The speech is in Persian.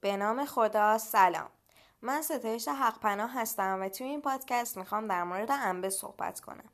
به نام خدا سلام. من ستایش حق پناه هستم و توی این پادکست می‌خوام در مورد انبه صحبت کنم.